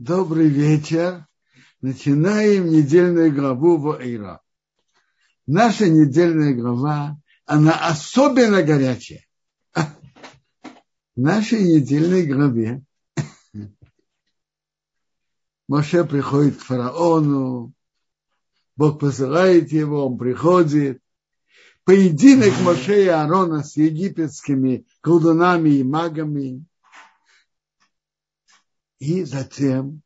Добрый вечер. Начинаем недельную главу в Эйра. Наша недельная глава, она особенно горячая. В нашей недельной главе Моше приходит к фараону, Бог посылает его, он приходит. Поединок Моше и Аарона с египетскими колдунами и магами. И затем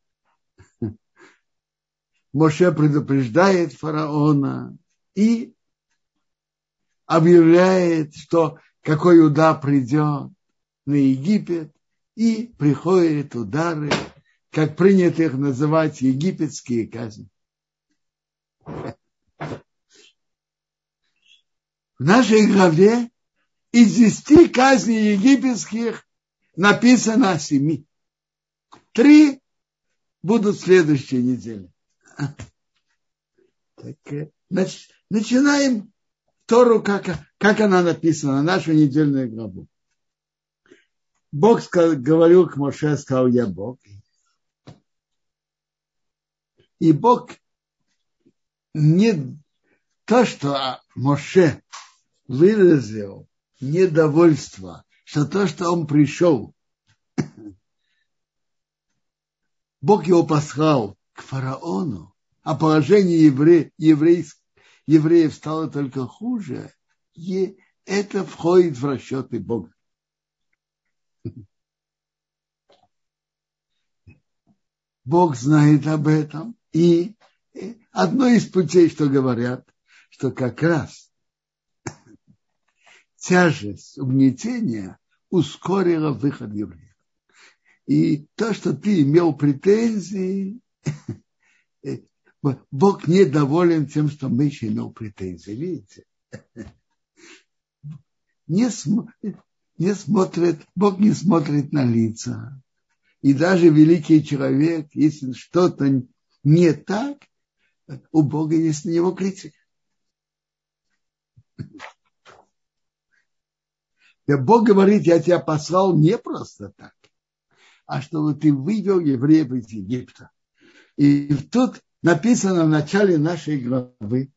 Моше предупреждает фараона и объявляет, что какой удар придет на Египет, и приходят удары, как принято их называть, египетские казни. В нашей главе из десяти казней египетских написано о семи. Три будут следующей неделе. Так, значит, начинаем Тору, как, как она написана, нашу недельную главу. Бог сказал, говорил к Моше, сказал я Бог. И Бог не то, что Моше выразил недовольство, что то, что он пришел, Бог его послал к фараону, а положение евре, еврей, евреев стало только хуже, и это входит в расчеты Бога. Бог знает об этом. И одно из путей, что говорят, что как раз тяжесть угнетения ускорила выход евреев. И то, что ты имел претензии, Бог недоволен тем, что мы еще имел претензии. Видите? Не, см, не смотрит, Бог не смотрит на лица. И даже великий человек, если что-то не так, у Бога есть на него критика. Бог говорит, я тебя послал не просто так а чтобы ты вывел евреев из Египта. И тут написано в начале нашей главы,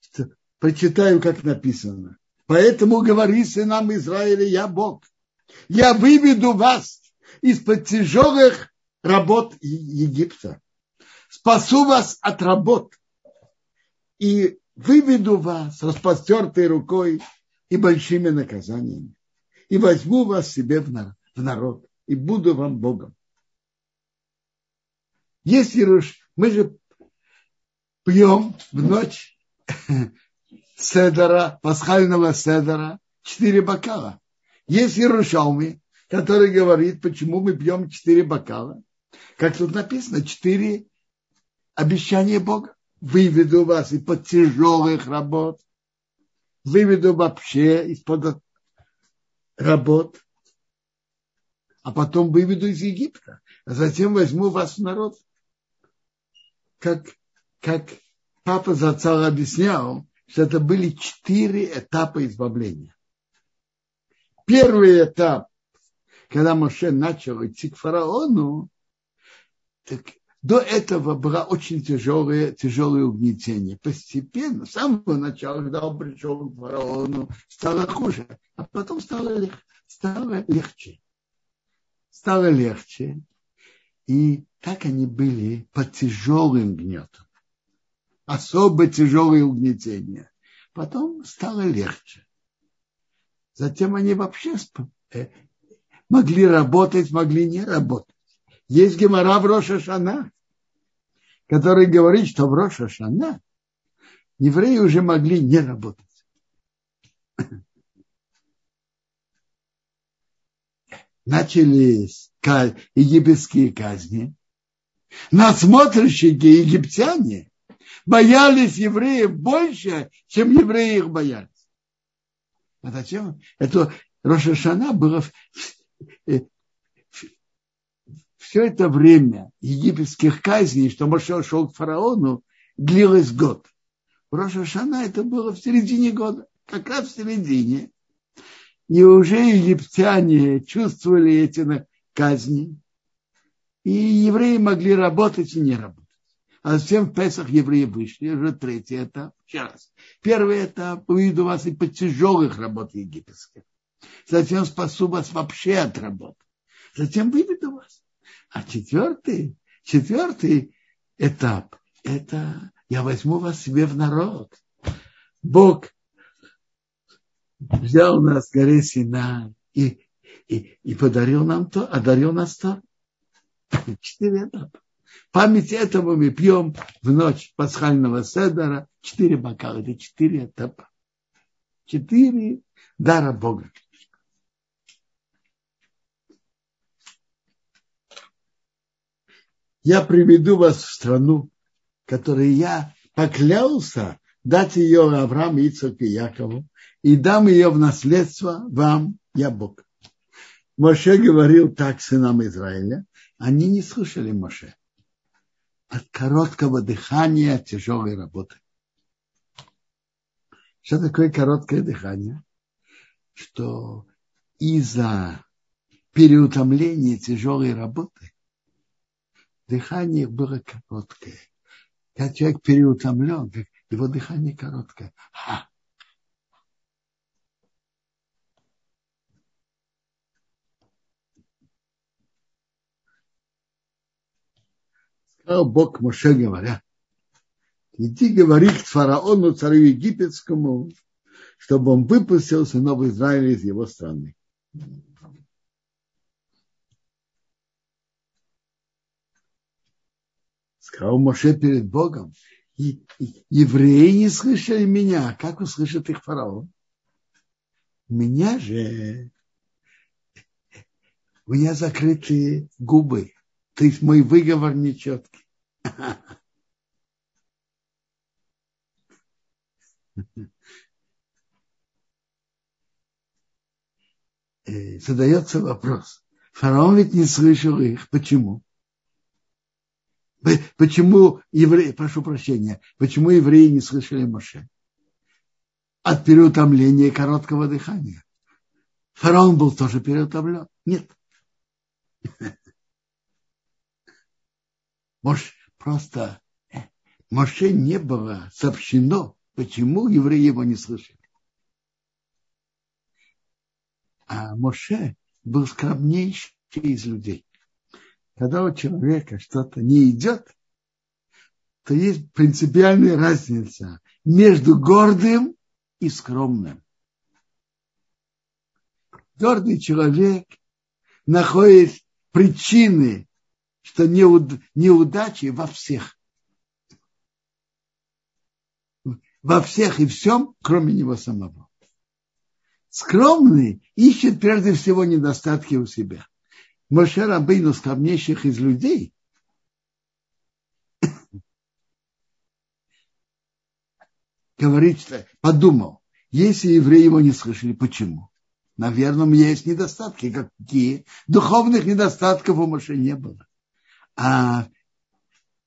что, прочитаю, как написано. Поэтому говори сынам Израиля, я Бог. Я выведу вас из-под тяжелых работ Египта. Спасу вас от работ. И выведу вас распростертой рукой и большими наказаниями. И возьму вас себе в народ и буду вам Богом. Если мы же пьем в ночь седора, пасхального седора, четыре бокала. Есть Иерушалми, который говорит, почему мы пьем четыре бокала. Как тут написано, четыре обещания Бога. Выведу вас из-под тяжелых работ, выведу вообще из-под работ, а потом выведу из Египта, а затем возьму вас в народ. Как, как папа Зацал объяснял, что это были четыре этапа избавления. Первый этап, когда Моше начал идти к фараону, так до этого было очень тяжелое, тяжелое угнетение. Постепенно, с самого начала, когда он пришел к фараону, стало хуже, а потом стало, стало легче стало легче. И так они были под тяжелым гнетом. Особо тяжелое угнетение. Потом стало легче. Затем они вообще э, могли работать, могли не работать. Есть гемора в Роша Шана, который говорит, что в Роша Шана евреи уже могли не работать начались египетские казни, надсмотрщики египтяне боялись евреев больше, чем евреи их боялись. А зачем? Это Рошашана было э, все это время египетских казней, что Моше шел к фараону, длилось год. Рошашана это было в середине года, как раз в середине и уже египтяне чувствовали эти казни. И евреи могли работать и не работать. А затем в Песах евреи вышли, уже третий этап. Сейчас. Первый этап уведу вас и по тяжелых работ египетских. Затем спасу вас вообще от работы. Затем выведу вас. А четвертый, четвертый этап – это я возьму вас себе в народ. Бог взял нас с горы Сина и, и, и подарил нам то, одарил нас то. Четыре этапа. Память этому мы пьем в ночь пасхального седора. Четыре бокала, это четыре этапа. Четыре дара Бога. Я приведу вас в страну, которой я поклялся дать ее Аврааму, Ицаку и Якову, и дам ее в наследство вам, я Бог. Моше говорил так сынам Израиля, они не слушали Моше. От короткого дыхания, от тяжелой работы. Что такое короткое дыхание? Что из-за переутомления тяжелой работы дыхание было короткое. Когда человек переутомлен, его дыхание короткое. Ха, сказал Бог Моше говоря, иди говори к фараону, царю египетскому, чтобы он выпустил сынов Израиля из его страны. Сказал Моше перед Богом, евреи не слышали меня, как услышит их фараон? Меня же, у меня закрыты губы, то есть мой выговор нечеткий. Э, задается вопрос. Фараон ведь не слышал их. Почему? Почему евреи, прошу прощения, почему евреи не слышали Моше? От переутомления короткого дыхания. Фараон был тоже переутомлен? Нет. Может, просто э, Моше не было сообщено, почему евреи его не слышали. А Моше был скромнейший из людей. Когда у человека что-то не идет, то есть принципиальная разница между гордым и скромным. Гордый человек находит причины что неуд, неудачи во всех. Во всех и всем, кроме него самого. Скромный ищет прежде всего недостатки у себя. Моше Рабейну скромнейших из людей говорит, что подумал, если евреи его не слышали, почему? Наверное, есть недостатки. Какие? Духовных недостатков у Моше не было. А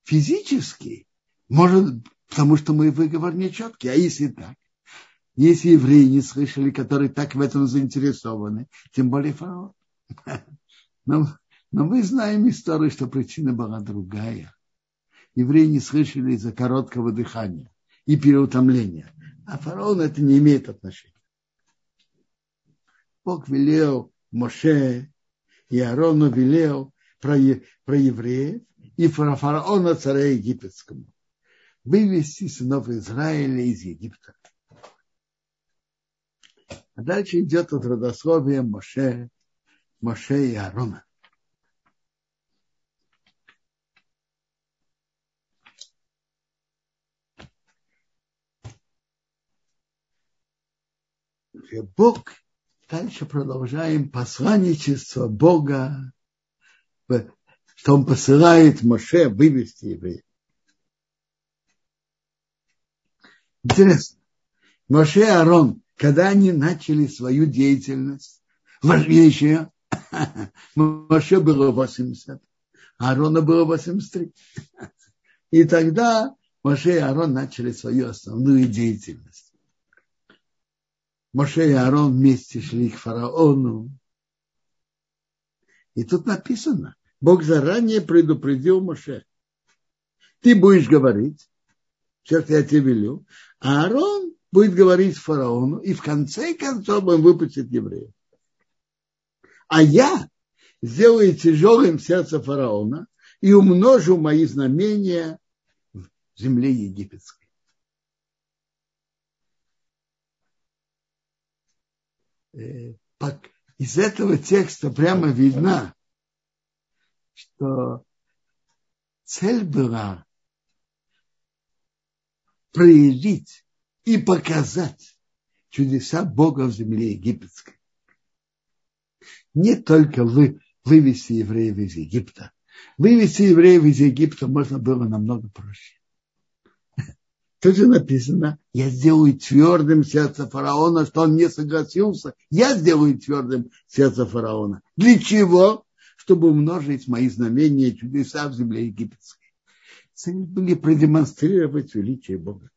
физически, может, потому что мой выговор нечеткий. А если так? Если евреи не слышали, которые так в этом заинтересованы, тем более фараон. Но, но мы знаем историю, что причина была другая. Евреи не слышали из-за короткого дыхания и переутомления. А фараон это не имеет отношения. Бог велел Моше и Аарону велел про, про евреев и про фараона царя египетскому. Вывести сынов Израиля из Египта. А дальше идет от родословия Моше, Моше и Аарона. Бог, дальше продолжаем посланничество Бога что он посылает Моше вывести евреев. Интересно. Моше и Арон, когда они начали свою деятельность, важнейшее, Моше было 80, а Арона было 83. И тогда Моше и Арон начали свою основную деятельность. Моше и Арон вместе шли к фараону, и тут написано, Бог заранее предупредил Моше. Ты будешь говорить, сейчас я тебе велю, а Аарон будет говорить фараону, и в конце концов он выпустит евреев. А я сделаю тяжелым сердце фараона и умножу мои знамения в земле египетской. Э, из этого текста прямо видно, что цель была проявить и показать чудеса Бога в земле египетской. Не только вы, вывести евреев из Египта. Вывести евреев из Египта можно было намного проще. Тут же написано, я сделаю твердым сердце фараона, что он не согласился. Я сделаю твердым сердце фараона. Для чего? Чтобы умножить мои знамения и чудеса в земле египетской. Цель были продемонстрировать величие Бога.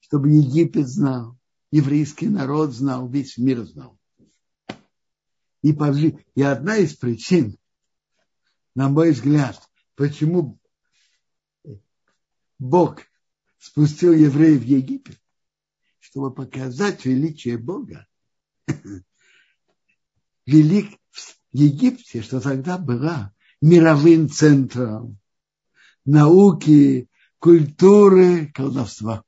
Чтобы Египет знал, еврейский народ знал, весь мир знал. И, и одна из причин, на мой взгляд, почему Бог спустил евреев в Египет, чтобы показать величие Бога. Велик в Египте, что тогда была мировым центром науки, культуры, колдовства.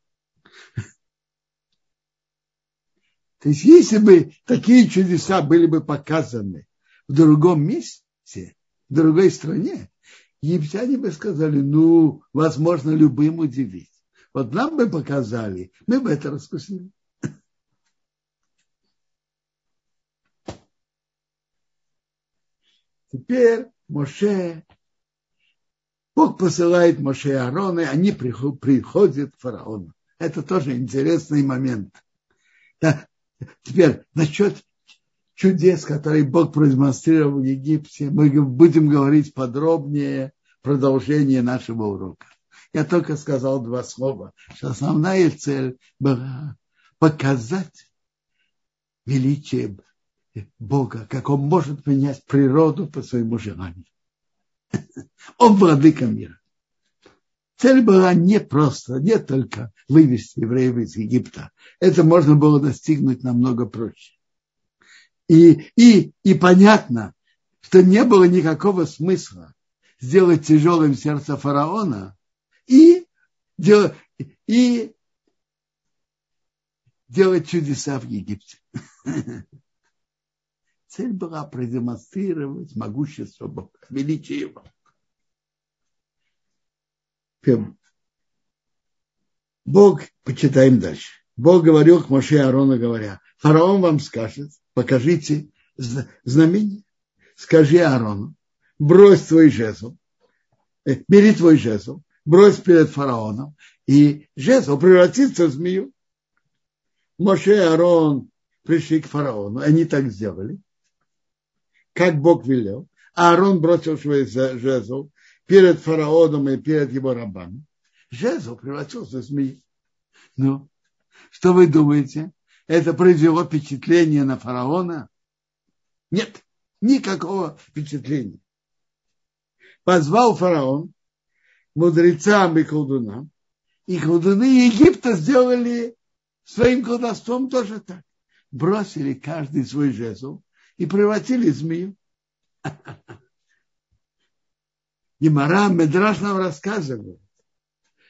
То есть, если бы такие чудеса были бы показаны в другом месте, в другой стране, египтяне бы сказали, ну, возможно, любым удивить. Вот нам бы показали, мы бы это раскусили. Теперь Моше, Бог посылает Моше и Аарона, и они приходят к фараону. Это тоже интересный момент. Теперь насчет чудес, которые Бог продемонстрировал в Египте, мы будем говорить подробнее продолжение нашего урока. Я только сказал два слова, что основная цель была показать величие Бога, как Он может менять природу по своему желанию. Он владыка мира. Цель была не просто, не только вывести евреев из Египта. Это можно было достигнуть намного проще. И, и, и понятно, что не было никакого смысла сделать тяжелым сердце фараона и, и делать чудеса в Египте. Цель была продемонстрировать могущество Бога, величие Его. Бог, почитаем дальше. Бог говорил к Моше и Аарону, говоря, фараон вам скажет, покажите знамение. Скажи Аарону, брось твой жезл, э, бери твой жезл, брось перед фараоном, и жезл превратится в змею. Моше и Аарон пришли к фараону, они так сделали, как Бог велел. Аарон бросил свой жезл перед фараоном и перед его рабами. Жезл превратился в змею. Ну, что вы думаете? Это произвело впечатление на фараона? Нет, никакого впечатления. Позвал фараон мудрецам и колдунам, и колдуны Египта сделали своим колдовством тоже так. Бросили каждый свой жезл и превратили змею. И Мара Медраж нам рассказывает,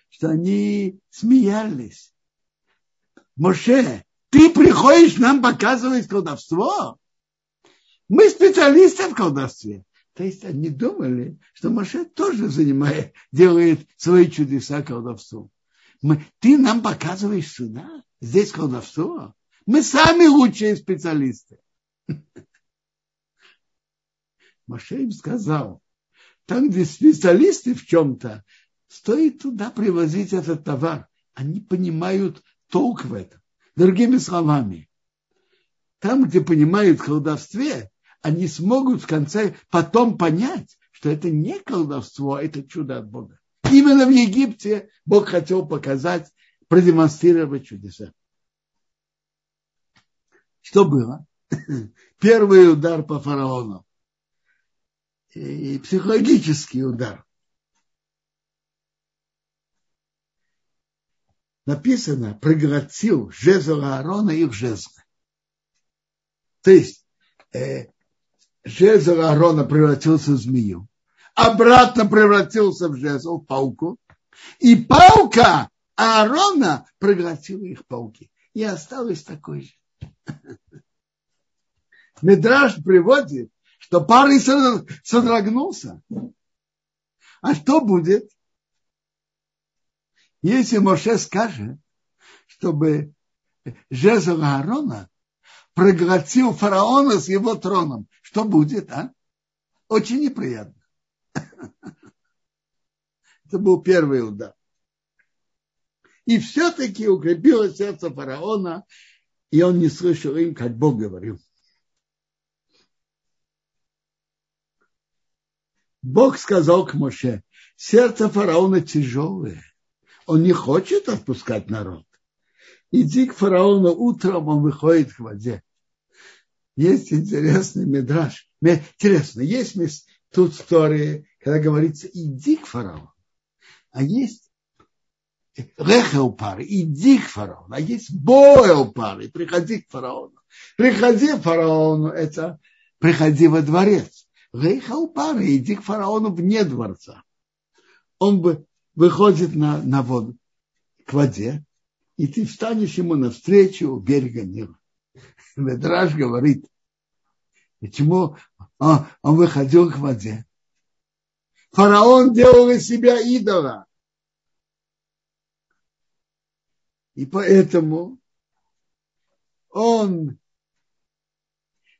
что они смеялись. Моше, ты приходишь нам показывать колдовство? Мы специалисты в колдовстве. То есть они думали, что Моше тоже занимает, делает свои чудеса колдовством. Мы, ты нам показываешь сюда, здесь колдовство. Мы сами лучшие специалисты. Моше им сказал, там, где специалисты в чем-то, стоит туда привозить этот товар. Они понимают толк в этом. Другими словами, там, где понимают колдовстве, они смогут в конце потом понять, что это не колдовство, а это чудо от Бога. Именно в Египте Бог хотел показать, продемонстрировать чудеса. Что было? Первый удар по фараону. И психологический удар. Написано, проглотил жезл Аарона их жезлы. То есть э, жезл Аарона превратился в змею, обратно превратился в жезл, пауку, и паука Аарона проглотила их пауки. И осталось такой же. Медраж приводит, что парень содрогнулся. А что будет, если Моше скажет, чтобы жезл Аарона проглотил фараона с его троном? Что будет, а? Очень неприятно. Это был первый удар. И все-таки укрепило сердце фараона, и он не слышал им, как Бог говорил. Бог сказал к Моше, сердце фараона тяжелое, он не хочет отпускать народ. Иди к фараону утром, он выходит к воде. Есть интересный медраж. Интересно, есть тут история, когда говорится, иди к фараону. А есть рехел пары, иди к фараону. А есть боэл пары, приходи к фараону. Приходи к фараону, это приходи во дворец. Рейхал пары, иди к фараону вне дворца. Он бы выходит на, на воду, к воде, и ты встанешь ему навстречу у берега Нила. Медраж говорит, почему он, он выходил к воде. Фараон делал из себя идола. И поэтому он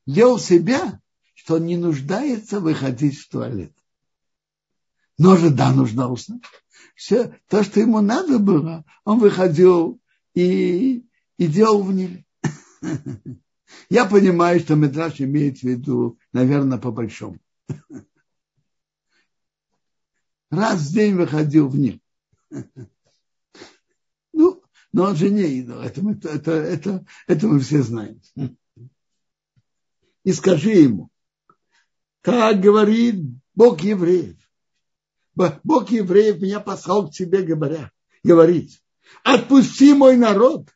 вел себя что он не нуждается выходить в туалет. Но же да, нуждался. Все то, что ему надо было, он выходил и, и делал в Ниле. Я понимаю, что Метраж имеет в виду, наверное, по большому. Раз в день выходил в Нил. Ну, но он же не идол. Это, это, это, это мы все знаем. И скажи ему, как говорит Бог евреев. Бог евреев меня послал к тебе, говоря, говорит, отпусти мой народ,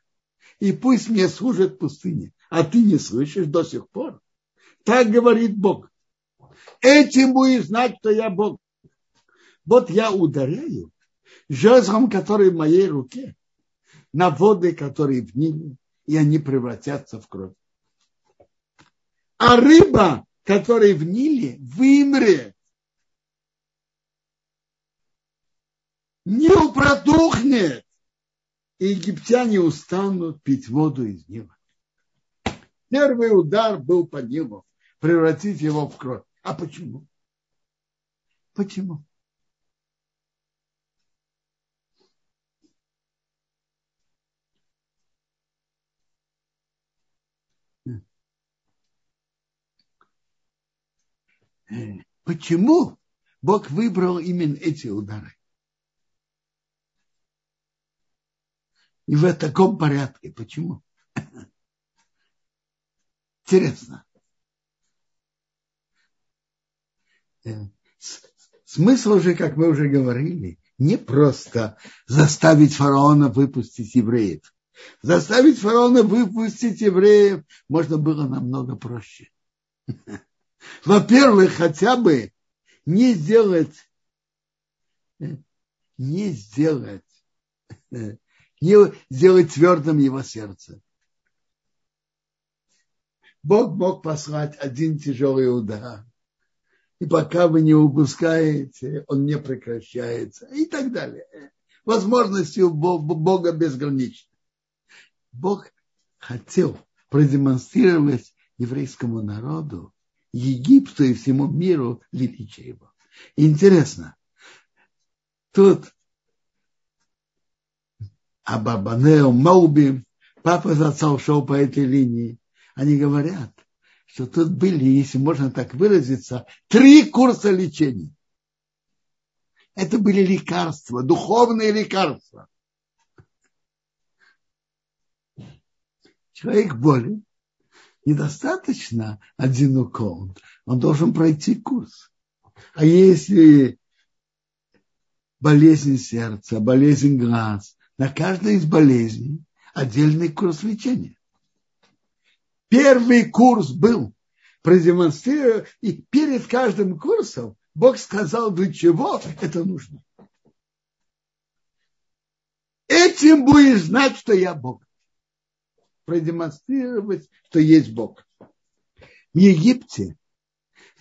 и пусть мне служат в пустыне. А ты не слышишь до сих пор. Так говорит Бог. Этим будешь знать, что я Бог. Вот я ударяю жезлом, который в моей руке, на воды, которые в Ниле, и они превратятся в кровь. А рыба который в Ниле вымрет. Нил протухнет, и египтяне устанут пить воду из Нила. Первый удар был по Нилу, превратить его в кровь. А почему? Почему? Почему Бог выбрал именно эти удары? И в таком порядке. Почему? Интересно. Э, смысл же, как мы уже говорили, не просто заставить фараона выпустить евреев. Заставить фараона выпустить евреев можно было намного проще. во-первых, хотя бы не сделать, не сделать, не сделать твердым его сердце. Бог мог послать один тяжелый удар. И пока вы не упускаете, он не прекращается. И так далее. Возможности у Бога безграничны. Бог хотел продемонстрировать еврейскому народу, Египту и всему миру величие его. Интересно, тут Абабанео, Маубим, папа за отца ушел по этой линии. Они говорят, что тут были, если можно так выразиться, три курса лечения. Это были лекарства, духовные лекарства. Человек болен, недостаточно один укол. Он должен пройти курс. А если болезнь сердца, болезнь глаз, на каждой из болезней отдельный курс лечения. Первый курс был продемонстрирован, и перед каждым курсом Бог сказал, для чего это нужно. Этим будешь знать, что я Бог. Продемонстрировать, что есть Бог. В Египте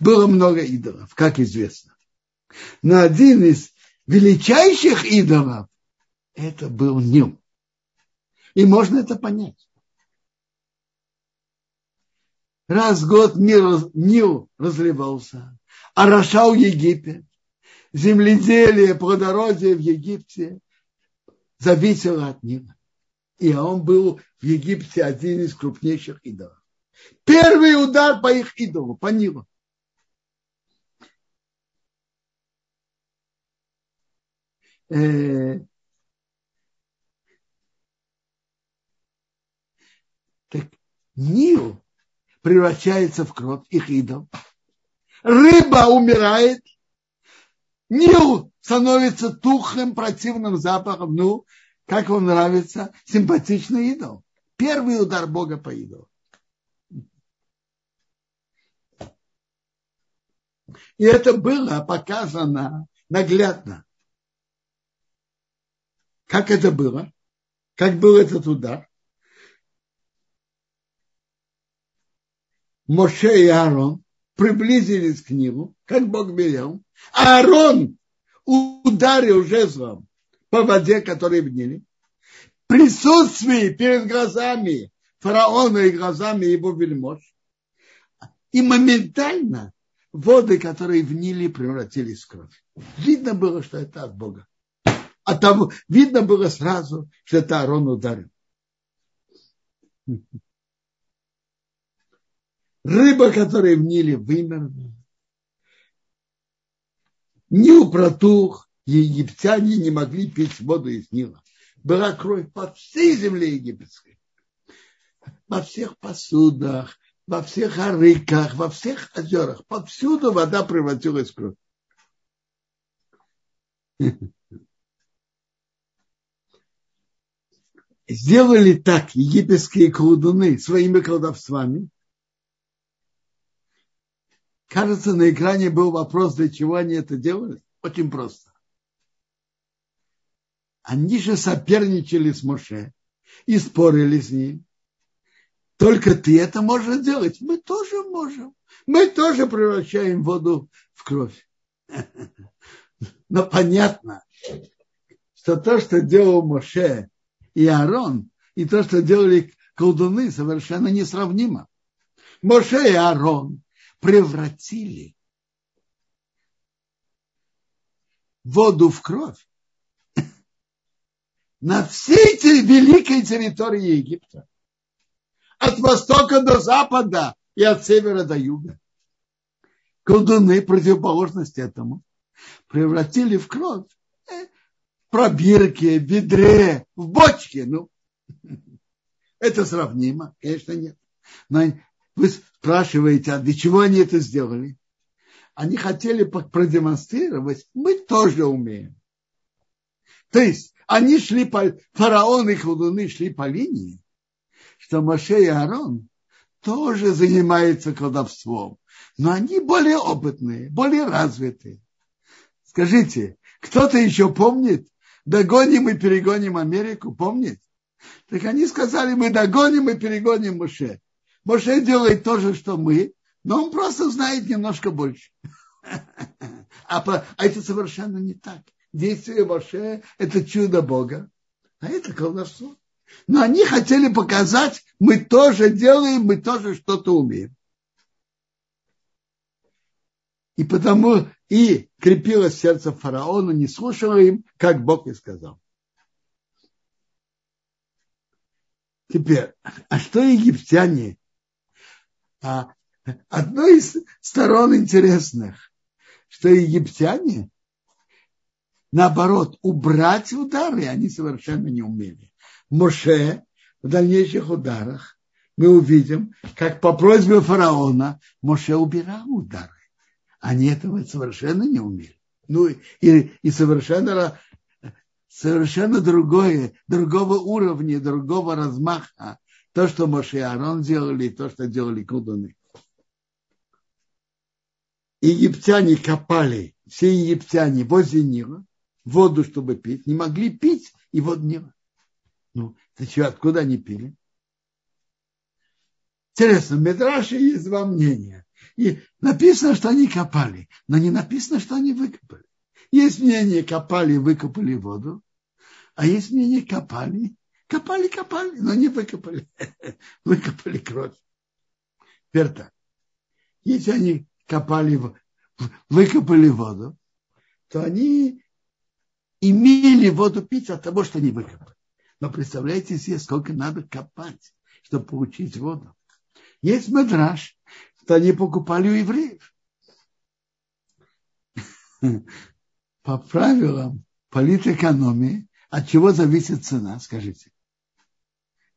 было много идолов, как известно. Но один из величайших идолов это был Нил. И можно это понять. Раз в год Нил, разливался, орошал Египет, земледелие, плодородие в Египте зависело от Нила. И он был в Египте один из крупнейших идолов. Первый удар по их идолу, по Нилу. Э, так Нил превращается в кровь их идол. Рыба умирает. Нил становится тухлым, противным запахом. Ну, как он нравится, симпатичный идол. Первый удар Бога по идолу. И это было показано наглядно. Как это было? Как был этот удар? Моше и Аарон приблизились к нему, как Бог велел. Аарон ударил жезлом по воде, которой в Ниле. Присутствие перед глазами фараона и глазами его вельмож. И моментально воды, которые в Ниле превратились в кровь. Видно было, что это от Бога. А там видно было сразу, что это Аарон ударил. Рыба, которая в Ниле вымерла. Нил протух, египтяне не могли пить воду из Нила. Была кровь по всей земле египетской. Во всех посудах, во всех арыках, во всех озерах. Повсюду вода превратилась в кровь. Сделали так египетские колдуны своими колдовствами, Кажется, на экране был вопрос, для чего они это делали. Очень просто. Они же соперничали с Моше и спорили с ним. Только ты это можешь делать. Мы тоже можем. Мы тоже превращаем воду в кровь. Но понятно, что то, что делал Моше и Аарон, и то, что делали колдуны, совершенно несравнимо. Моше и Аарон превратили воду в кровь на всей этой великой территории Египта. От востока до запада и от севера до юга. Колдуны, противоположность этому, превратили в кровь э, пробирке, ведре, в бочке. Ну, это сравнимо? Конечно, нет. Но вы спрашиваете, а для чего они это сделали? Они хотели продемонстрировать, мы тоже умеем. То есть они шли по, фараон и колдуны шли по линии, что Моше и Аарон тоже занимаются колдовством, но они более опытные, более развитые. Скажите, кто-то еще помнит, догоним и перегоним Америку, помнит? Так они сказали, мы догоним и перегоним Моше. Моше делает то же, что мы, но он просто знает немножко больше. А, а это совершенно не так. Действие Моше – это чудо Бога, а это колдовство. Но они хотели показать, мы тоже делаем, мы тоже что-то умеем. И потому и крепилось сердце фараона, не слушало им, как Бог и сказал. Теперь, а что египтяне а одно из сторон интересных, что египтяне, наоборот, убрать удары они совершенно не умели. Моше в дальнейших ударах мы увидим, как по просьбе фараона Моше убирал удары. Они этого совершенно не умели. Ну и, и совершенно, совершенно другое, другого уровня, другого размаха. То, что Моше и Арон делали, то, что делали Кудуны. Египтяне копали, все египтяне возле Нила, воду, чтобы пить, не могли пить и воду Нила. Ну, ты что, откуда они пили? Интересно, в Медраше есть два мнения. И написано, что они копали, но не написано, что они выкопали. Есть мнение, копали, выкопали воду, а есть мнение, копали, копали, копали, но не выкопали. Выкопали кровь. Теперь так. Если они копали, выкопали воду, то они имели воду пить от того, что они выкопали. Но представляете себе, сколько надо копать, чтобы получить воду. Есть мадраж, что они покупали у евреев. По правилам политэкономии, от чего зависит цена, скажите?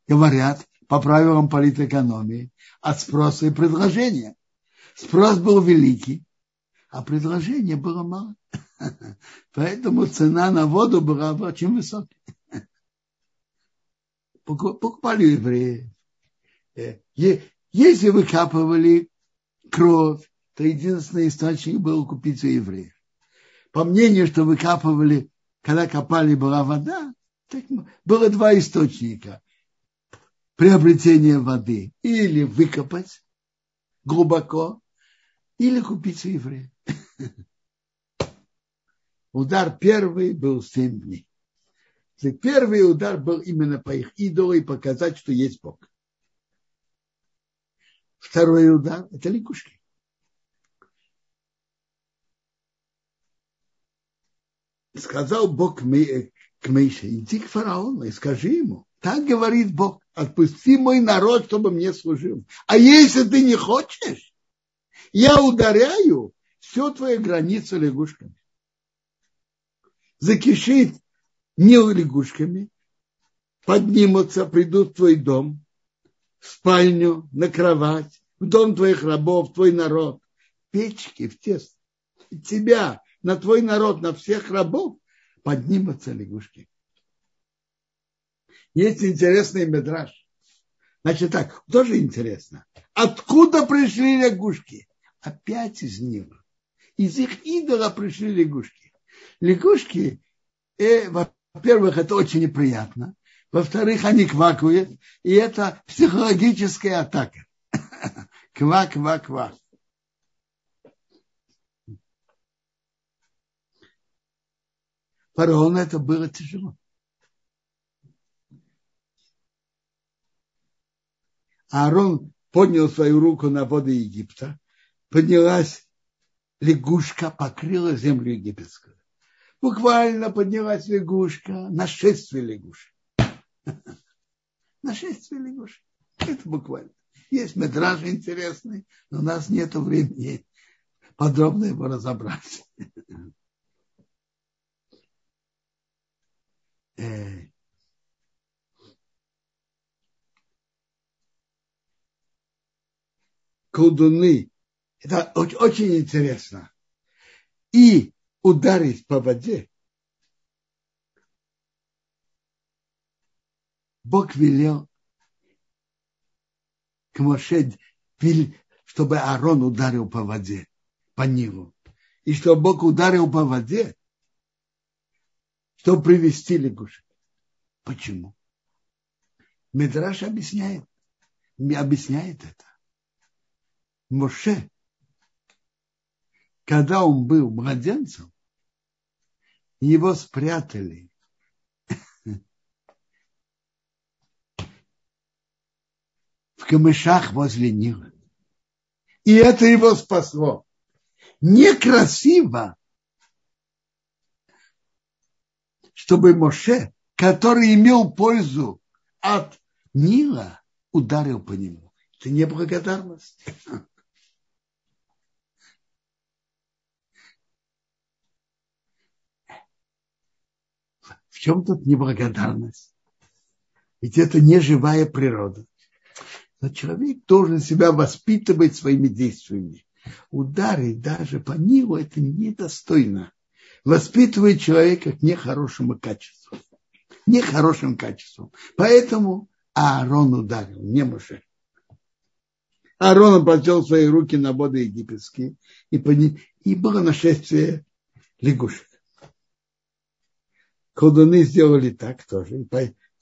Говорят, по правилам политэкономии, от спроса и предложения. Спрос был великий, а предложение было мало. Поэтому цена на воду была очень высокой. Покупали евреи. Э, если выкапывали кровь, то единственный источник был купить у евреев. По мнению, что выкапывали, когда копали, была вода, так было два источника. Приобретение воды или выкопать глубоко, или купить у евреев. Удар первый был семь дней. Первый удар был именно по их идолу и показать, что есть Бог. Второй удар – это лягушки. Сказал Бог к Мейше, иди к фараону и скажи ему, так говорит Бог, отпусти мой народ, чтобы мне служил. А если ты не хочешь, я ударяю всю твою границу лягушками. Закишит не лягушками, поднимутся, придут в твой дом, в спальню, на кровать, в дом твоих рабов, твой народ, печки в тест. Тебя, на твой народ, на всех рабов поднимутся лягушки. Есть интересный медраж. Значит так, тоже интересно. Откуда пришли лягушки? Опять из них. Из их идола пришли лягушки. Лягушки, э, во-первых, это очень неприятно. Во-вторых, они квакают, и это психологическая атака. Ква, ква, ква. Фараону это было тяжело. Аарон поднял свою руку на воды Египта, поднялась лягушка, покрыла землю египетскую. Буквально поднялась лягушка, нашествие лягушек. Нашествие лягушек. Это буквально. Есть метраж интересный, но у нас нет времени подробно его разобрать. Э. Колдуны. Это очень интересно. И ударить по воде Бог велел к Моше, чтобы Аарон ударил по воде, по Нилу. И чтобы Бог ударил по воде, чтобы привести лягушек. Почему? Медраш объясняет, объясняет это. Моше, когда он был младенцем, его спрятали камышах возле Нила. И это его спасло. Некрасиво, чтобы Моше, который имел пользу от Нила, ударил по нему. Это неблагодарность. В чем тут неблагодарность? Ведь это не живая природа. Но человек должен себя воспитывать своими действиями. ударить даже по Нилу это недостойно. Воспитывает человека к нехорошему качеству. Нехорошим качеством. Поэтому Аарон ударил, не Моше. Аарон обратил свои руки на воды египетские, и, пони... и было нашествие лягушек. Колдуны сделали так тоже.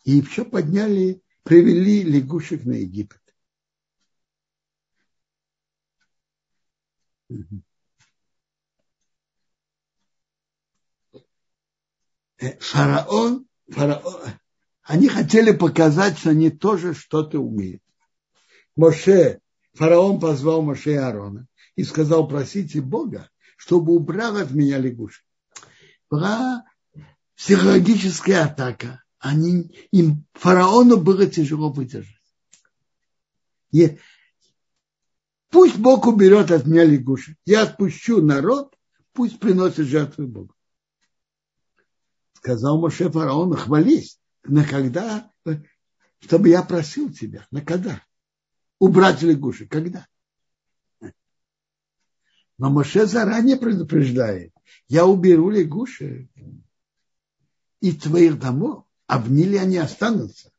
И, еще подняли, привели лягушек на Египет. Э, фараон, фараон, они хотели показать, что они тоже что-то умеют. Моше, фараон позвал Моше и Аарона и сказал, просите Бога, чтобы убрал от меня лягушек. Была психологическая атака. Они, им, фараону было тяжело выдержать. И пусть Бог уберет от меня лягушек. Я отпущу народ, пусть приносит жертвы Богу. Сказал Моше фараону, хвались, на когда, чтобы я просил тебя, на когда? Убрать лягушек, когда? Но Моше заранее предупреждает, я уберу лягушек из твоих домов, а в Ниле они останутся.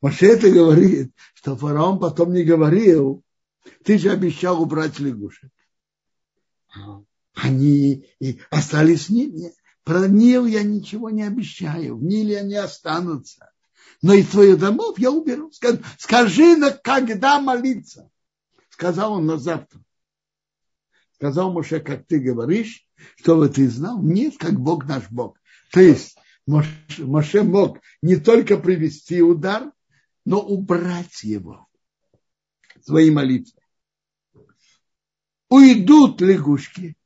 Моше это говорит, что фараон потом не говорил, ты же обещал убрать лягушек. Они и остались с ним. Про Нил я ничего не обещаю. В Ниле они останутся. Но из твоих домов я уберу. Скажи, на когда молиться. Сказал он на завтра. Сказал Моше, как ты говоришь, чтобы ты знал, нет, как Бог наш Бог. То есть Моше мог не только привести удар, но убрать его. Свои молитвы. Уйдут лягушки,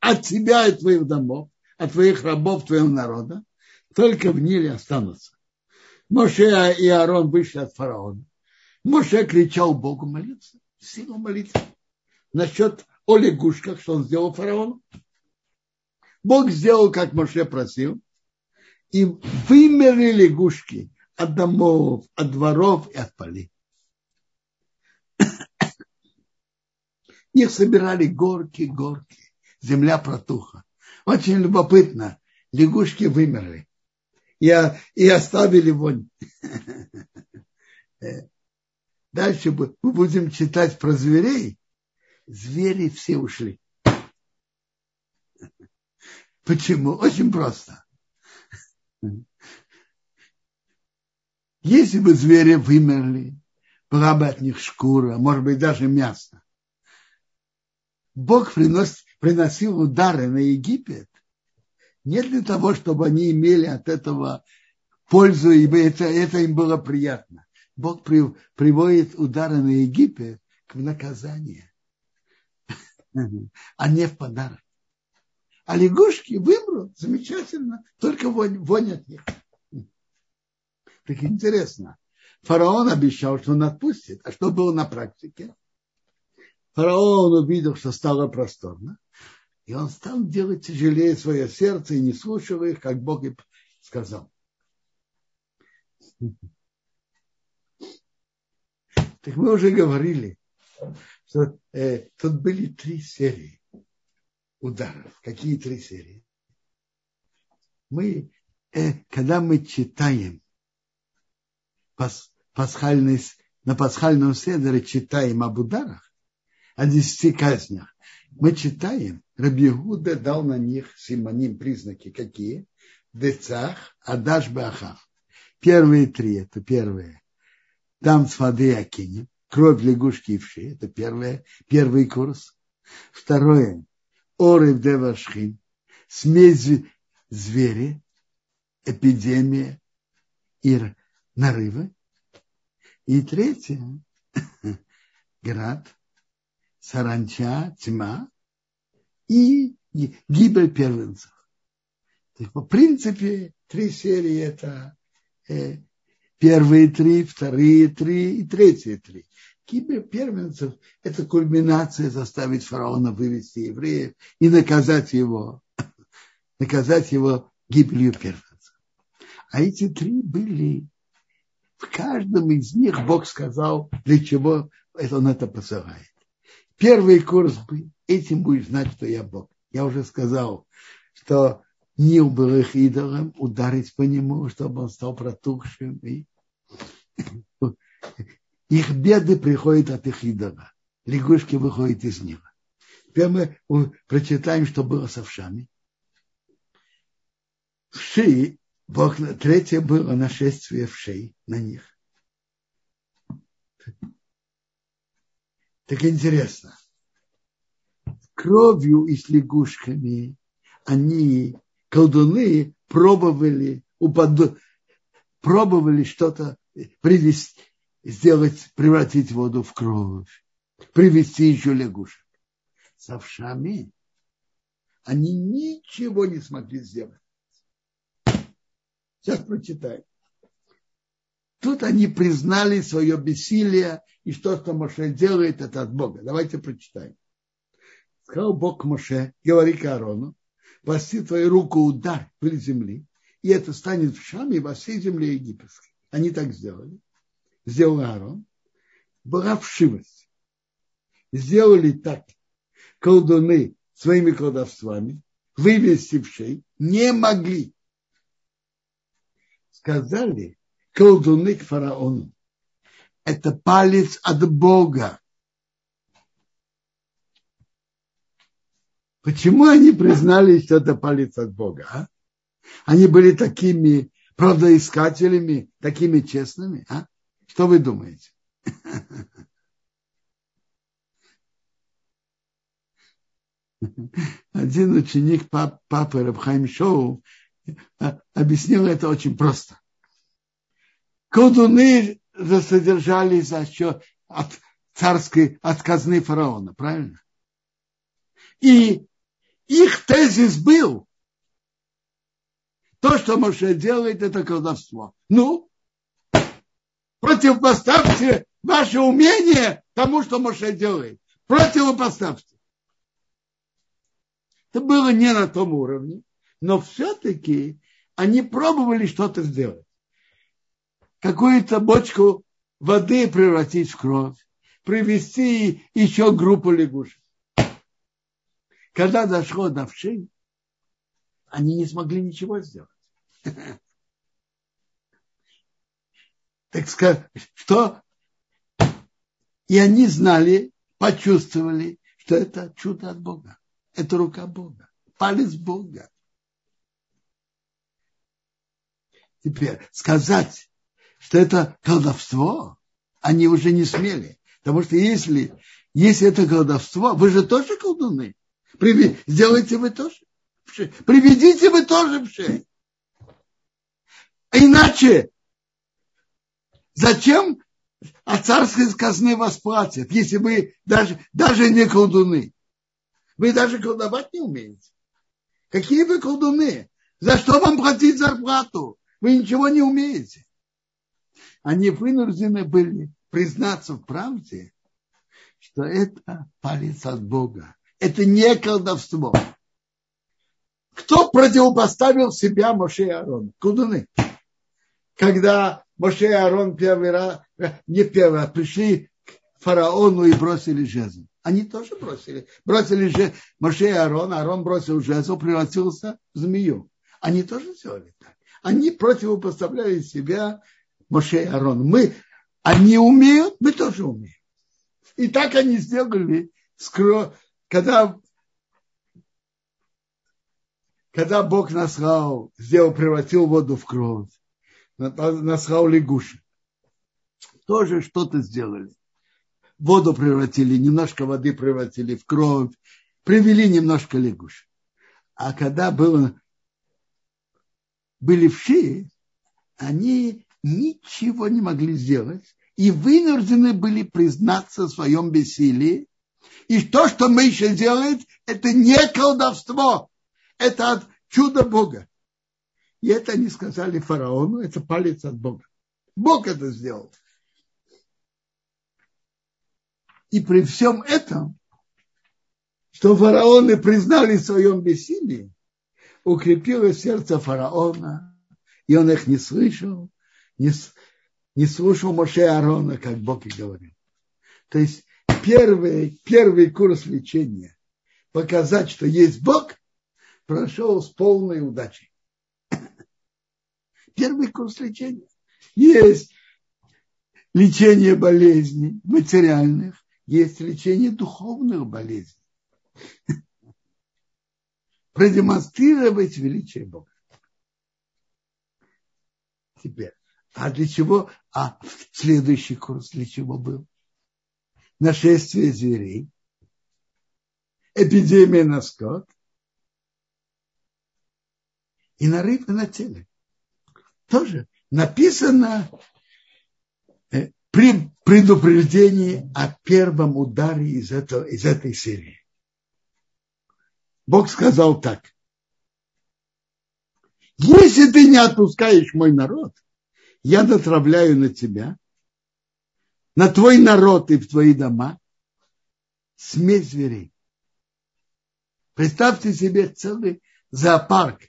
от тебя и твоих домов, от твоих рабов, твоего народа, только в Ниле останутся. Моше и Аарон вышли от фараона. Моше кричал Богу молиться, силу молиться. Насчет о лягушках, что он сделал фараону. Бог сделал, как Моше просил, и вымерли лягушки от домов, от дворов и от полей. Их собирали горки, горки земля протухла. Очень любопытно. Лягушки вымерли. И, и оставили вонь. Дальше мы будем читать про зверей. Звери все ушли. Почему? Очень просто. Если бы звери вымерли, была бы от них шкура, может быть, даже мясо. Бог приносит, приносил удары на Египет не для того, чтобы они имели от этого пользу, и это, это им было приятно. Бог при, приводит удары на Египет к наказанию, а не в подарок. А лягушки вымрут, замечательно, только вонь, вонь от них. Так интересно. Фараон обещал, что он отпустит. А что было на практике? Фараон увидел, что стало просторно, и он стал делать тяжелее свое сердце и не слушал их, как Бог и сказал. Так мы уже говорили, что э, тут были три серии ударов. Какие три серии? Мы, э, когда мы читаем пас, пасхальный, на пасхальном седере читаем об ударах, о десяти казнях, мы читаем, Рабиуда дал на них симоним признаки какие? Децах, Адаш Бахав. Первые три, это первые. Там с воды кровь лягушки и вши, это первое, первый курс. Второе, Орев Девашхин, смесь звери, эпидемия и нарывы. И третье, град, саранча, тьма и гибель первенцев. В принципе, три серии это э, первые три, вторые три и третьи три. Гибель первенцев – это кульминация заставить фараона вывести евреев и наказать его, наказать его гибелью первенцев. А эти три были в каждом из них Бог сказал, для чего он это посылает. Первый курс был, этим будешь знать, что я Бог. Я уже сказал, что не был их идолом, ударить по нему, чтобы он стал протухшим. И их беды приходят от их идола. Лягушки выходят из него. Теперь мы прочитаем, что было с овшами. Вши, Бог, третье было нашествие вшей на них. Так интересно. Кровью и с лягушками они, колдуны, пробовали, упаду, пробовали что-то привести, сделать, превратить воду в кровь, привести еще лягушек. С овшами они ничего не смогли сделать. Сейчас прочитаем. Тут они признали свое бессилие, и что, что Моше делает, это от Бога. Давайте прочитаем. Сказал Бог Моше, говори к Аарону, воси твою руку удар пыль земли, и это станет в Шаме во всей земле египетской. Они так сделали. Сделал Аарон. Была вшивость. Сделали так колдуны своими колдовствами, вывести вшей, не могли. Сказали колдуны к фараону. Это палец от Бога. Почему они признали, что это палец от Бога? А? Они были такими правдоискателями, такими честными. А? Что вы думаете? Один ученик пап, папы Рабхайм Шоу а, объяснил это очень просто. Колдуны содержались за счет от царской, от казны фараона, правильно? И их тезис был, то, что Моше делает, это колдовство. Ну, противопоставьте ваше умение тому, что Моше делает. Противопоставьте. Это было не на том уровне, но все-таки они пробовали что-то сделать. Какую-то бочку воды превратить в кровь, привести еще группу лягушек. Когда дошло до вши, они не смогли ничего сделать. Так сказать, что? И они знали, почувствовали, что это чудо от Бога. Это рука Бога, палец Бога. Теперь сказать, что это колдовство, они уже не смели. Потому что если, если это колдовство, вы же тоже колдуны. Сделайте вы тоже. Приведите вы тоже. Иначе, зачем от царской казны вас платят, если вы даже, даже не колдуны? Вы даже колдовать не умеете. Какие вы колдуны? За что вам платить зарплату? Вы ничего не умеете. Они вынуждены были признаться в правде, что это палец от Бога. Это не колдовство. Кто противопоставил себя Моше и Аарон? Кудуны. Когда Моше и Аарон первый раз, не первый раз, пришли к фараону и бросили жезл. Они тоже бросили. Бросили же Моше и Аарон, Аарон бросил жезл, превратился в змею. Они тоже сделали так. Они противопоставляли себя Моше и Аарон. Мы, они умеют, мы тоже умеем. И так они сделали, когда когда Бог наслал, сделал, превратил воду в кровь, наслал лягушек, тоже что-то сделали. Воду превратили, немножко воды превратили в кровь, привели немножко лягушек. А когда было, были вши, они ничего не могли сделать и вынуждены были признаться в своем бессилии. И то, что мы еще делаем, это не колдовство, это от чуда Бога. И это они сказали фараону, это палец от Бога. Бог это сделал. И при всем этом, что фараоны признали в своем бессилии, укрепило сердце фараона, и он их не слышал, не, не слушал Моше Аарона, как Бог и говорил. То есть первый, первый курс лечения показать, что есть Бог, прошел с полной удачей. Первый курс лечения. Есть лечение болезней материальных, есть лечение духовных болезней. Продемонстрировать величие Бога. Теперь, а для чего? А следующий курс для чего был? Нашествие зверей, эпидемия на скот и на рыб и на теле. Тоже написано э, при предупреждении о первом ударе из, этого, из этой серии. Бог сказал так. Если ты не отпускаешь мой народ, я натравляю на тебя, на твой народ и в твои дома смесь зверей. Представьте себе целый зоопарк.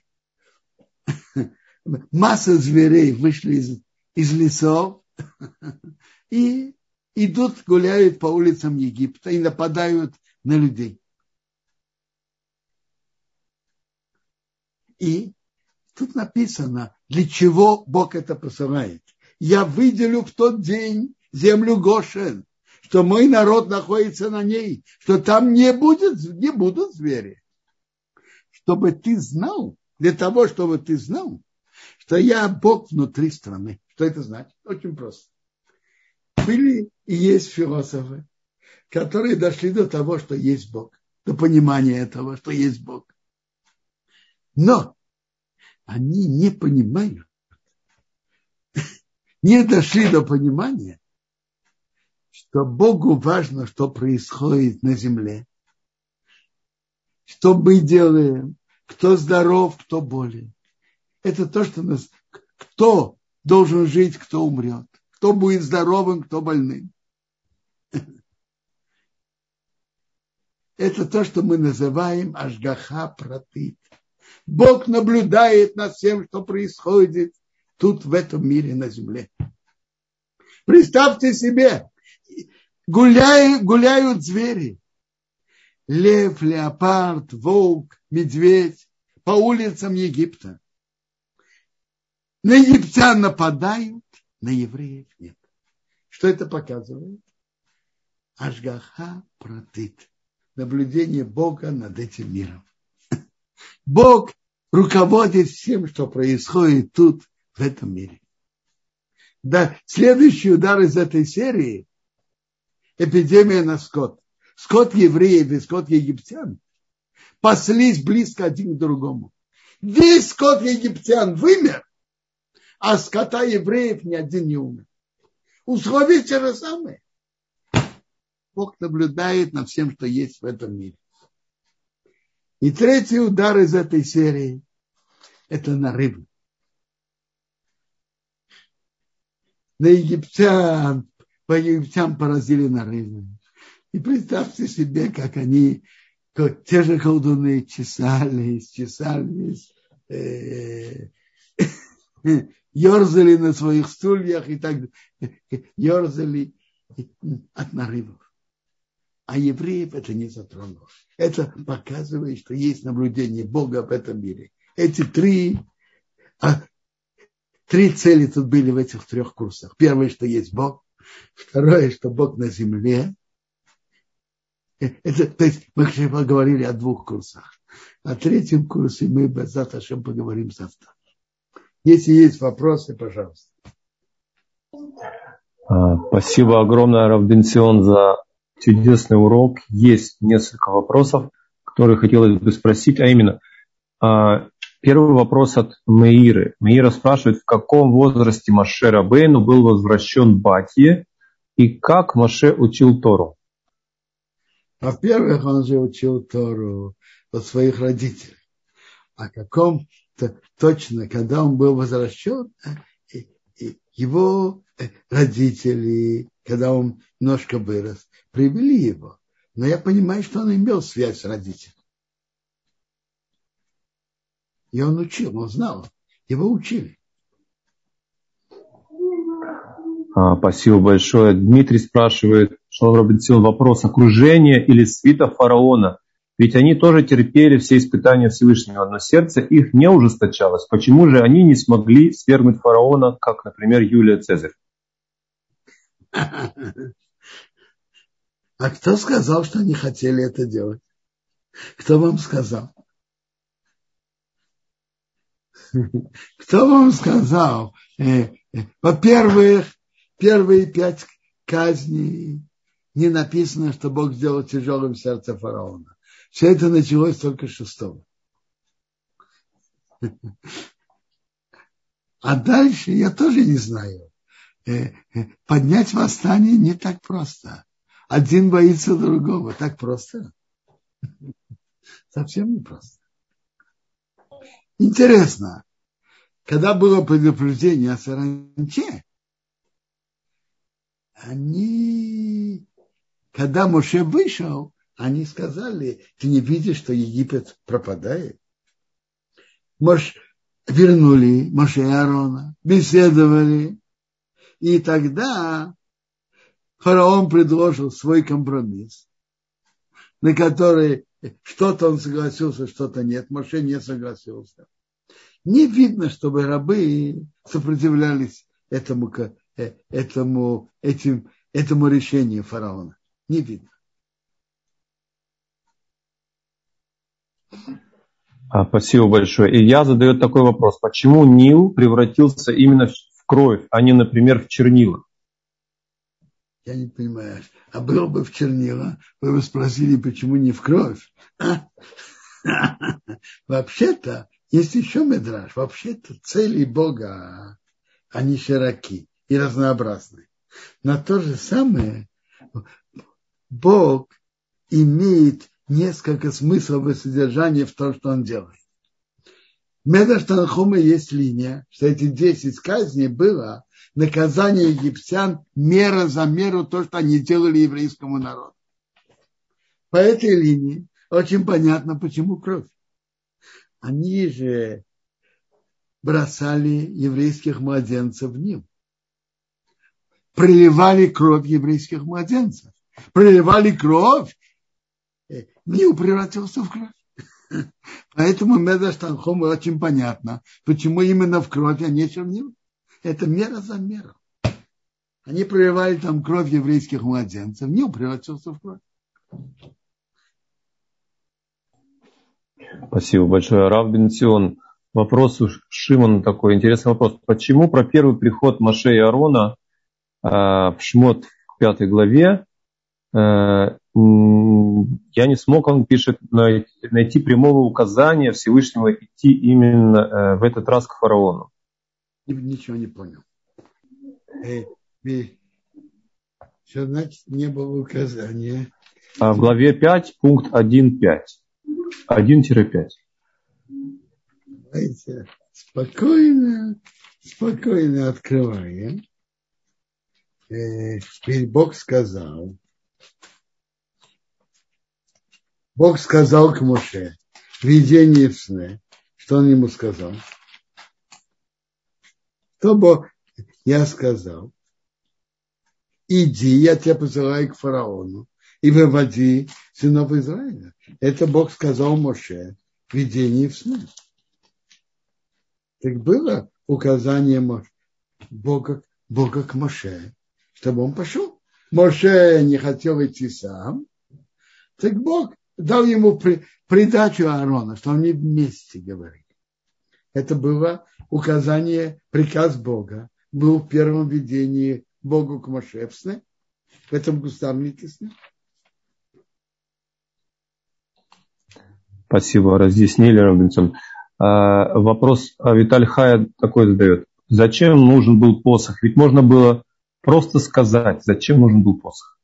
Масса зверей вышли из, из лесов и идут, гуляют по улицам Египта и нападают на людей. И тут написано, для чего Бог это посылает. Я выделю в тот день землю Гошен, что мой народ находится на ней, что там не, будет, не будут звери. Чтобы ты знал, для того, чтобы ты знал, что я Бог внутри страны. Что это значит? Очень просто. Были и есть философы, которые дошли до того, что есть Бог, до понимания этого, что есть Бог. Но они не понимают, не дошли до понимания, что Богу важно, что происходит на земле, что мы делаем, кто здоров, кто болен. Это то, что нас... Кто должен жить, кто умрет. Кто будет здоровым, кто больным. Это то, что мы называем Ашгаха Пратит. Бог наблюдает над всем, что происходит тут, в этом мире, на земле. Представьте себе, гуляют, гуляют звери. Лев, леопард, волк, медведь по улицам Египта. На египтян нападают, на евреев нет. Что это показывает? Ашгаха протит. Наблюдение Бога над этим миром. Бог руководит всем, что происходит тут, в этом мире. Да, следующий удар из этой серии – эпидемия на скот. Скот евреев и скот египтян паслись близко один к другому. Весь скот египтян вымер, а скота евреев ни один не умер. Условия те же самые. Бог наблюдает над всем, что есть в этом мире. И третий удар из этой серии – это на рыбу. На египтян, по египтян поразили на рыбу. И представьте себе, как они, как те же колдуны, чесались, чесались, э, ерзали на своих стульях и так ерзали от нарывов а евреев это не затронуло. Это показывает, что есть наблюдение Бога в этом мире. Эти три, а, три цели тут были в этих трех курсах. Первое, что есть Бог. Второе, что Бог на земле. Это, то есть мы поговорили о двух курсах. О третьем курсе мы завтра поговорим завтра. Если есть вопросы, пожалуйста. А, спасибо огромное, Равбенсион, за чудесный урок. Есть несколько вопросов, которые хотелось бы спросить, а именно, а, первый вопрос от Меиры. Меира спрашивает, в каком возрасте Маше Рабейну был возвращен Батье и как Маше учил Тору? Во-первых, он же учил Тору от своих родителей. А каком точно, когда он был возвращен, э, его э, родители, когда он немножко вырос, привели его. Но я понимаю, что он имел связь с родителем. И он учил, он знал. Его учили. А, спасибо большое. Дмитрий спрашивает, Шалом Робинсон, вопрос окружения или свита фараона. Ведь они тоже терпели все испытания Всевышнего, но сердце их не ужесточалось. Почему же они не смогли свергнуть фараона, как, например, Юлия Цезарь? А кто сказал, что они хотели это делать? Кто вам сказал? Кто вам сказал? Э, э, во-первых, первые пять казней не написано, что Бог сделал тяжелым сердце фараона. Все это началось только шестого. А дальше я тоже не знаю. Э, поднять восстание не так просто. Один боится другого. Так просто? Совсем не просто. Интересно, когда было предупреждение о саранче, они, когда Моше вышел, они сказали, ты не видишь, что Египет пропадает? Мош, вернули Моше и Аарона, беседовали, и тогда фараон предложил свой компромисс, на который что-то он согласился, что-то нет. Моше не согласился. Не видно, чтобы рабы сопротивлялись этому, э, этому, этим, этому решению фараона. Не видно. Спасибо большое. И я задает такой вопрос. Почему Нил превратился именно в кровь, а не, например, в чернила? Я не понимаю. А было бы в чернила, вы бы спросили, почему не в кровь. А? Вообще-то, есть еще медраж. Вообще-то цели Бога, они широки и разнообразны. Но то же самое Бог имеет несколько смыслов и содержания в том, что он делает. В Медаштанхума есть линия, что эти 10 казней было наказание египтян мера за меру то, что они делали еврейскому народу. По этой линии очень понятно, почему кровь. Они же бросали еврейских младенцев в Нил. Проливали кровь еврейских младенцев. Проливали кровь, Нил превратился в кровь. Поэтому Медаштанхому очень понятно, почему именно в кровь, а не чернил. Это мера за меру. Они проливали там кровь еврейских младенцев. Не превратился в кровь. Спасибо большое. Рав Бенсион. Вопрос у Шимона такой интересный вопрос. Почему про первый приход Маше и Арона э, в Шмот в пятой главе э, я не смог, он пишет, найти прямого указания Всевышнего идти именно э, в этот раз к фараону ничего не понял. Что значит не было указания? А в главе 5, пункт 1.5. 1-5. Давайте спокойно, спокойно открываем. Э, теперь Бог сказал, Бог сказал к Моше, видение в сне, что он ему сказал – то Бог, я сказал, иди, я тебя посылаю к фараону и выводи сынов Израиля. Это Бог сказал Моше в видении в сне. Так было указание Бога, Бога к Моше, чтобы он пошел. Моше не хотел идти сам, так Бог дал ему при, придачу Аарона, что они вместе говорили. Это было указание, приказ Бога. Был в первом видении Богу к Машевсне, в этом густавнике сне. Спасибо, разъяснили, Робинсон. А, вопрос Виталий Хая такой задает. Зачем нужен был посох? Ведь можно было просто сказать, зачем нужен был посох.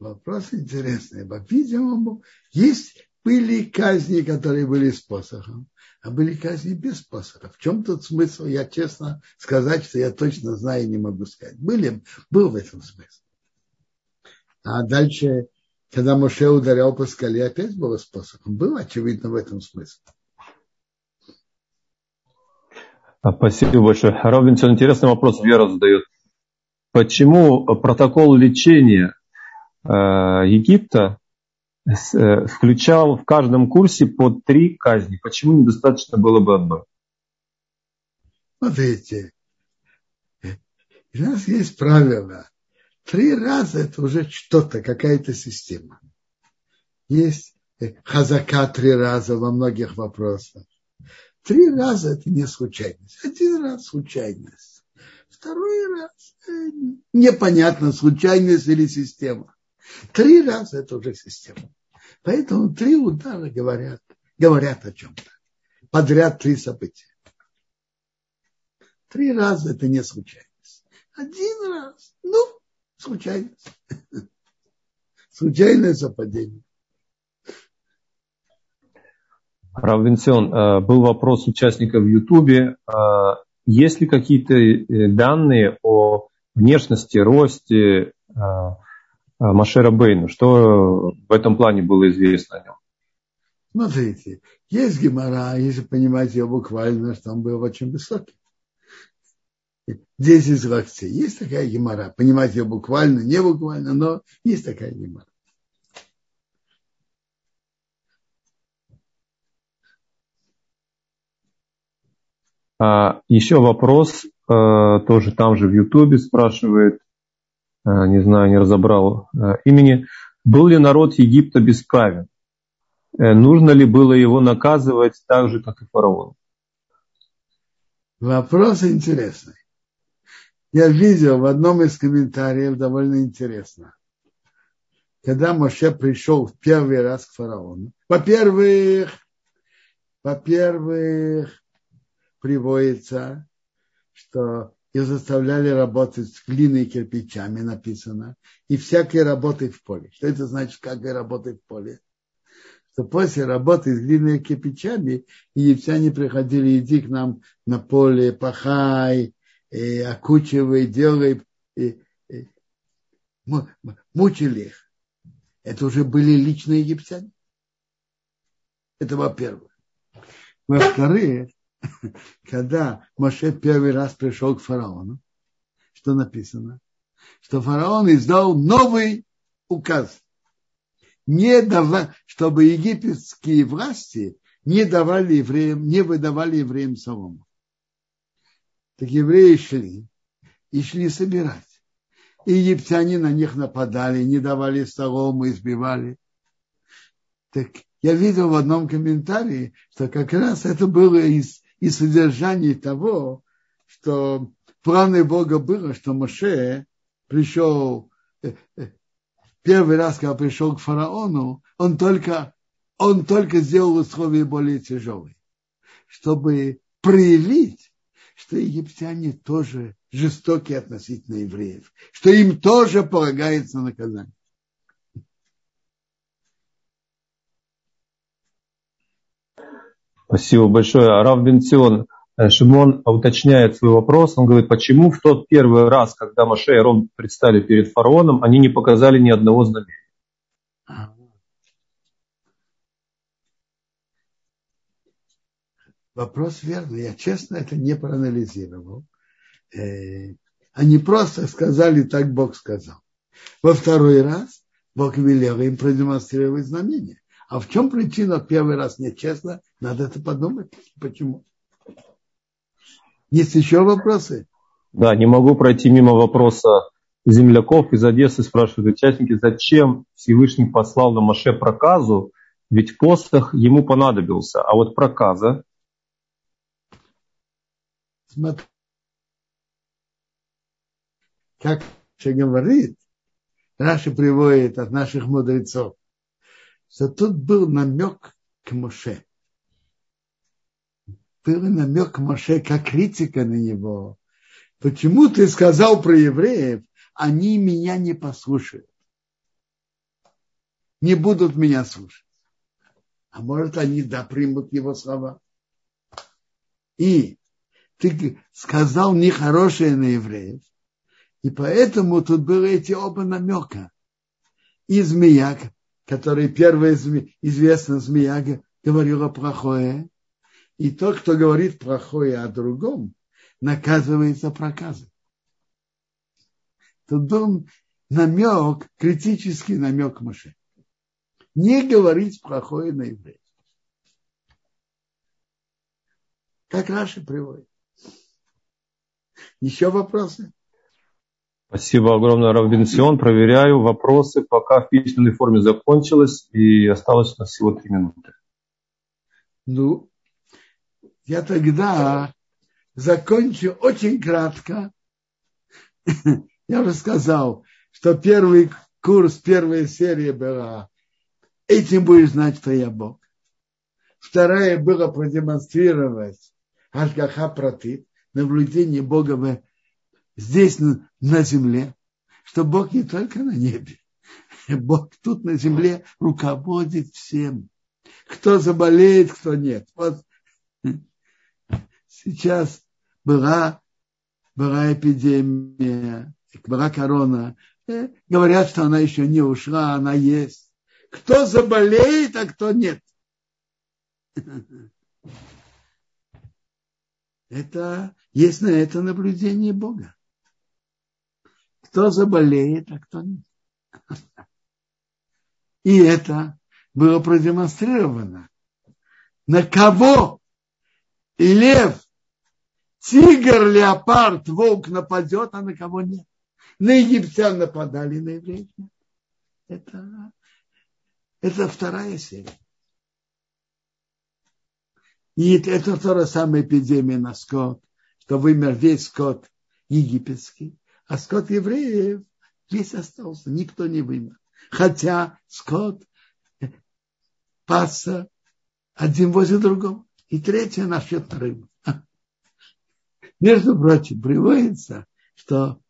Вопрос интересный. По-видимому, есть были казни, которые были с посохом, а были казни без посоха. В чем тут смысл? Я честно сказать, что я точно знаю, не могу сказать. Были, был в этом смысл. А дальше, когда Моше ударял по скале, опять было с посохом. Был, очевидно, в этом смысл. А, спасибо большое. Робинсон, интересный вопрос Вера задает. Почему протокол лечения Египта э, включал в каждом курсе по три казни? Почему недостаточно было бы одной? Смотрите, у нас есть правило. Три раза это уже что-то, какая-то система. Есть хазака три раза во многих вопросах. Три раза это не случайность. Один раз случайность. Второй раз э, непонятно, случайность или система. Три раза это уже система. Поэтому три удара говорят, говорят о чем-то. Подряд три события. Три раза это не случайность. Один раз, ну, случайность. Случайное совпадение. Равенцион, э, был вопрос участника в Ютубе. Э, есть ли какие-то э, данные о внешности, росте Машера Бейну? Что в этом плане было известно о нем? Смотрите, есть гемора, если понимать ее буквально, что он был очень высокий. 10 локтей. Есть такая гемора. Понимать ее буквально, не буквально, но есть такая гемора. А, еще вопрос, а, тоже там же в Ютубе спрашивает, а, не знаю, не разобрал имени. Был ли народ Египта бесправен? Э, нужно ли было его наказывать так же, как и фараон? Вопрос интересный. Я видел в одном из комментариев довольно интересно. Когда Моше пришел в первый раз к фараону, во-первых, во-первых, приводится, что их заставляли работать с глиной и кирпичами, написано, и всякой работы в поле. Что это значит, как работать в поле? Что после работы с глиной и кирпичами египтяне приходили, иди к нам на поле, пахай, и окучивай, делай, и, и, мучили их. Это уже были личные египтяне. Это во-первых. Во-вторых, когда Моше первый раз пришел к фараону, что написано? Что фараон издал новый указ, не дава, чтобы египетские власти не давали евреям, не выдавали евреям солому. Так евреи шли и шли собирать. И египтяне на них нападали, не давали солому, избивали. Так я видел в одном комментарии, что как раз это было из и содержание того, что планы Бога было, что Моше пришел э, э, первый раз, когда пришел к фараону, он только, он только сделал условия более тяжелые, чтобы проявить, что египтяне тоже жестокие относительно евреев, что им тоже полагается наказание. Спасибо большое. Рав Бенцион э, Шимон уточняет свой вопрос. Он говорит, почему в тот первый раз, когда Маше и Ром предстали перед фараоном, они не показали ни одного знамения? Вопрос верный. Я честно это не проанализировал. Э, они просто сказали, так Бог сказал. Во второй раз Бог велел им продемонстрировать знамение. А в чем причина первый раз нечестно? Надо это подумать. Почему? Есть еще вопросы? Да, не могу пройти мимо вопроса земляков из Одессы, спрашивают участники, зачем Всевышний послал на Маше проказу, ведь посох ему понадобился, а вот проказа... Смотри, как говорит, Раши приводит от наших мудрецов, что тут был намек к Моше. Был намек к Моше, как критика на него. Почему ты сказал про евреев, они меня не послушают? Не будут меня слушать. А может, они да примут его слова. И ты сказал нехорошее на евреев. И поэтому тут было эти оба намека. И змея, который первая известная змея говорила плохое, И тот, кто говорит плохое о другом, наказывается проказом. Тут был намек, критический намек Маше. Не говорить плохое на евреев. Как Раши приводит. Еще вопросы? Спасибо огромное, Равбенсион. Проверяю вопросы, пока в письменной форме закончилось, и осталось у нас всего три минуты. Ну, я тогда закончу очень кратко. Я уже сказал, что первый курс, первая серия была «Этим будешь знать, что я Бог». Вторая была продемонстрировать Ашгаха Пратит, наблюдение Бога здесь, на земле, что Бог не только на небе, Бог тут на земле руководит всем. Кто заболеет, кто нет. Вот сейчас была, была эпидемия, была корона. Э, говорят, что она еще не ушла, она есть. Кто заболеет, а кто нет. Это есть на это наблюдение Бога. Кто заболеет, а кто нет. И это было продемонстрировано. На кого лев, тигр, леопард, волк нападет, а на кого нет. На египтян нападали, на евреев. Это, это вторая серия. И это то же самое эпидемия на скот, что вымер весь скот египетский, а скот евреев весь остался, никто не вымер. Хотя скот пасся один возле другого. И третье насчет рыбы. Между прочим, приводится, что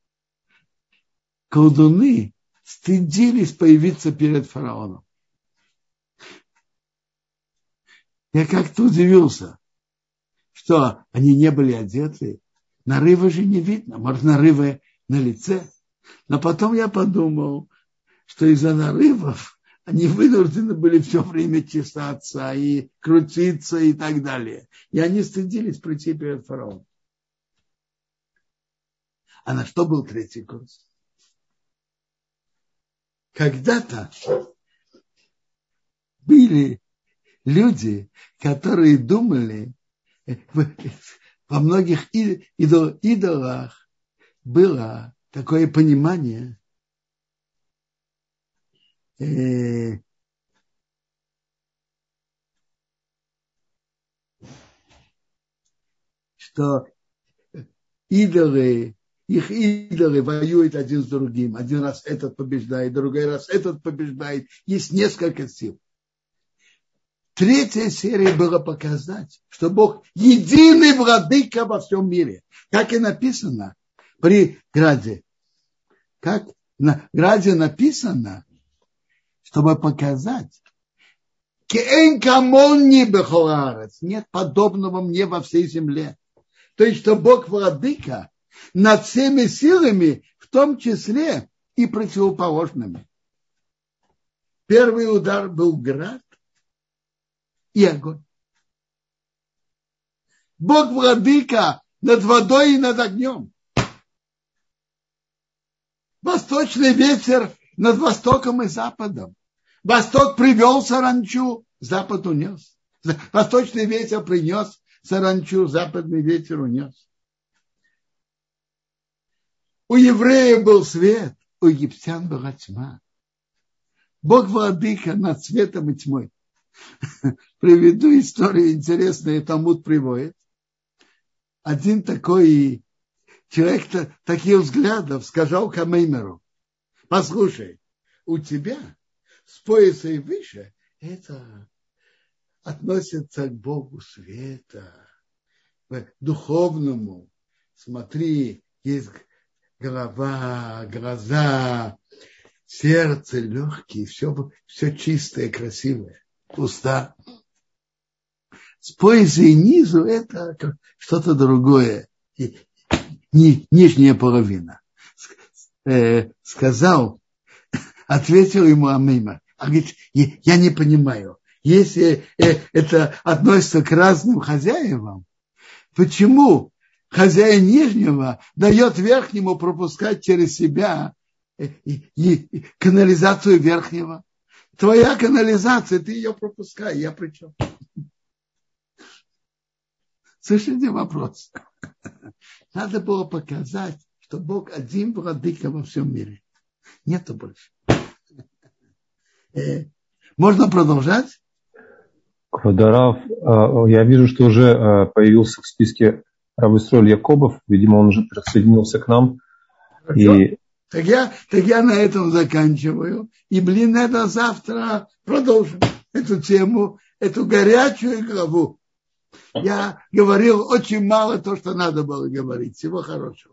колдуны стыдились появиться перед фараоном. Я как-то удивился, что они не были одеты. Нарывы же не видно. Может, нарывы на лице. Но потом я подумал, что из-за нарывов они вынуждены были все время чесаться и крутиться и так далее. И они стыдились прийти перед фараоном. А на что был третий курс? Когда-то были люди, которые думали, во многих идолах было такое понимание, э, что идолы, их идолы воюют один с другим. Один раз этот побеждает, другой раз этот побеждает. Есть несколько сил. Третья серия была показать, что Бог единый владыка во всем мире. Как и написано при Граде. Как на Граде написано, чтобы показать, нет подобного мне во всей земле. То есть, что Бог владыка над всеми силами, в том числе и противоположными. Первый удар был град, и огонь. Бог владыка над водой и над огнем. Восточный ветер над востоком и западом. Восток привел саранчу, запад унес. Восточный ветер принес саранчу, западный ветер унес. У евреев был свет, у египтян была тьма. Бог владыка над светом и тьмой. Приведу историю интересную, Талмуд приводит. Один такой человек таких взглядов сказал Камеймеру, послушай, у тебя с пояса и выше это относится к Богу света, к духовному. Смотри, есть голова, глаза, сердце, легкие, все, все чистое, красивое уста. С пояса и низу это что-то другое, не, нижняя половина. Э, сказал, ответил ему Амима, а говорит, я не понимаю, если э, это относится к разным хозяевам, почему хозяин нижнего дает верхнему пропускать через себя э, канализацию верхнего? Твоя канализация, ты ее пропускай, я при чем? Слышите вопрос? Надо было показать, что Бог один владыка во всем мире. Нету больше. Э, можно продолжать? Квадарав, а, я вижу, что уже а, появился в списке Рависроль Якобов. Видимо, он уже присоединился к нам. И... Так, я, так я на этом заканчиваю. И, блин, это завтра продолжим эту тему, эту горячую главу. Я говорил очень мало то, что надо было говорить. Всего хорошего.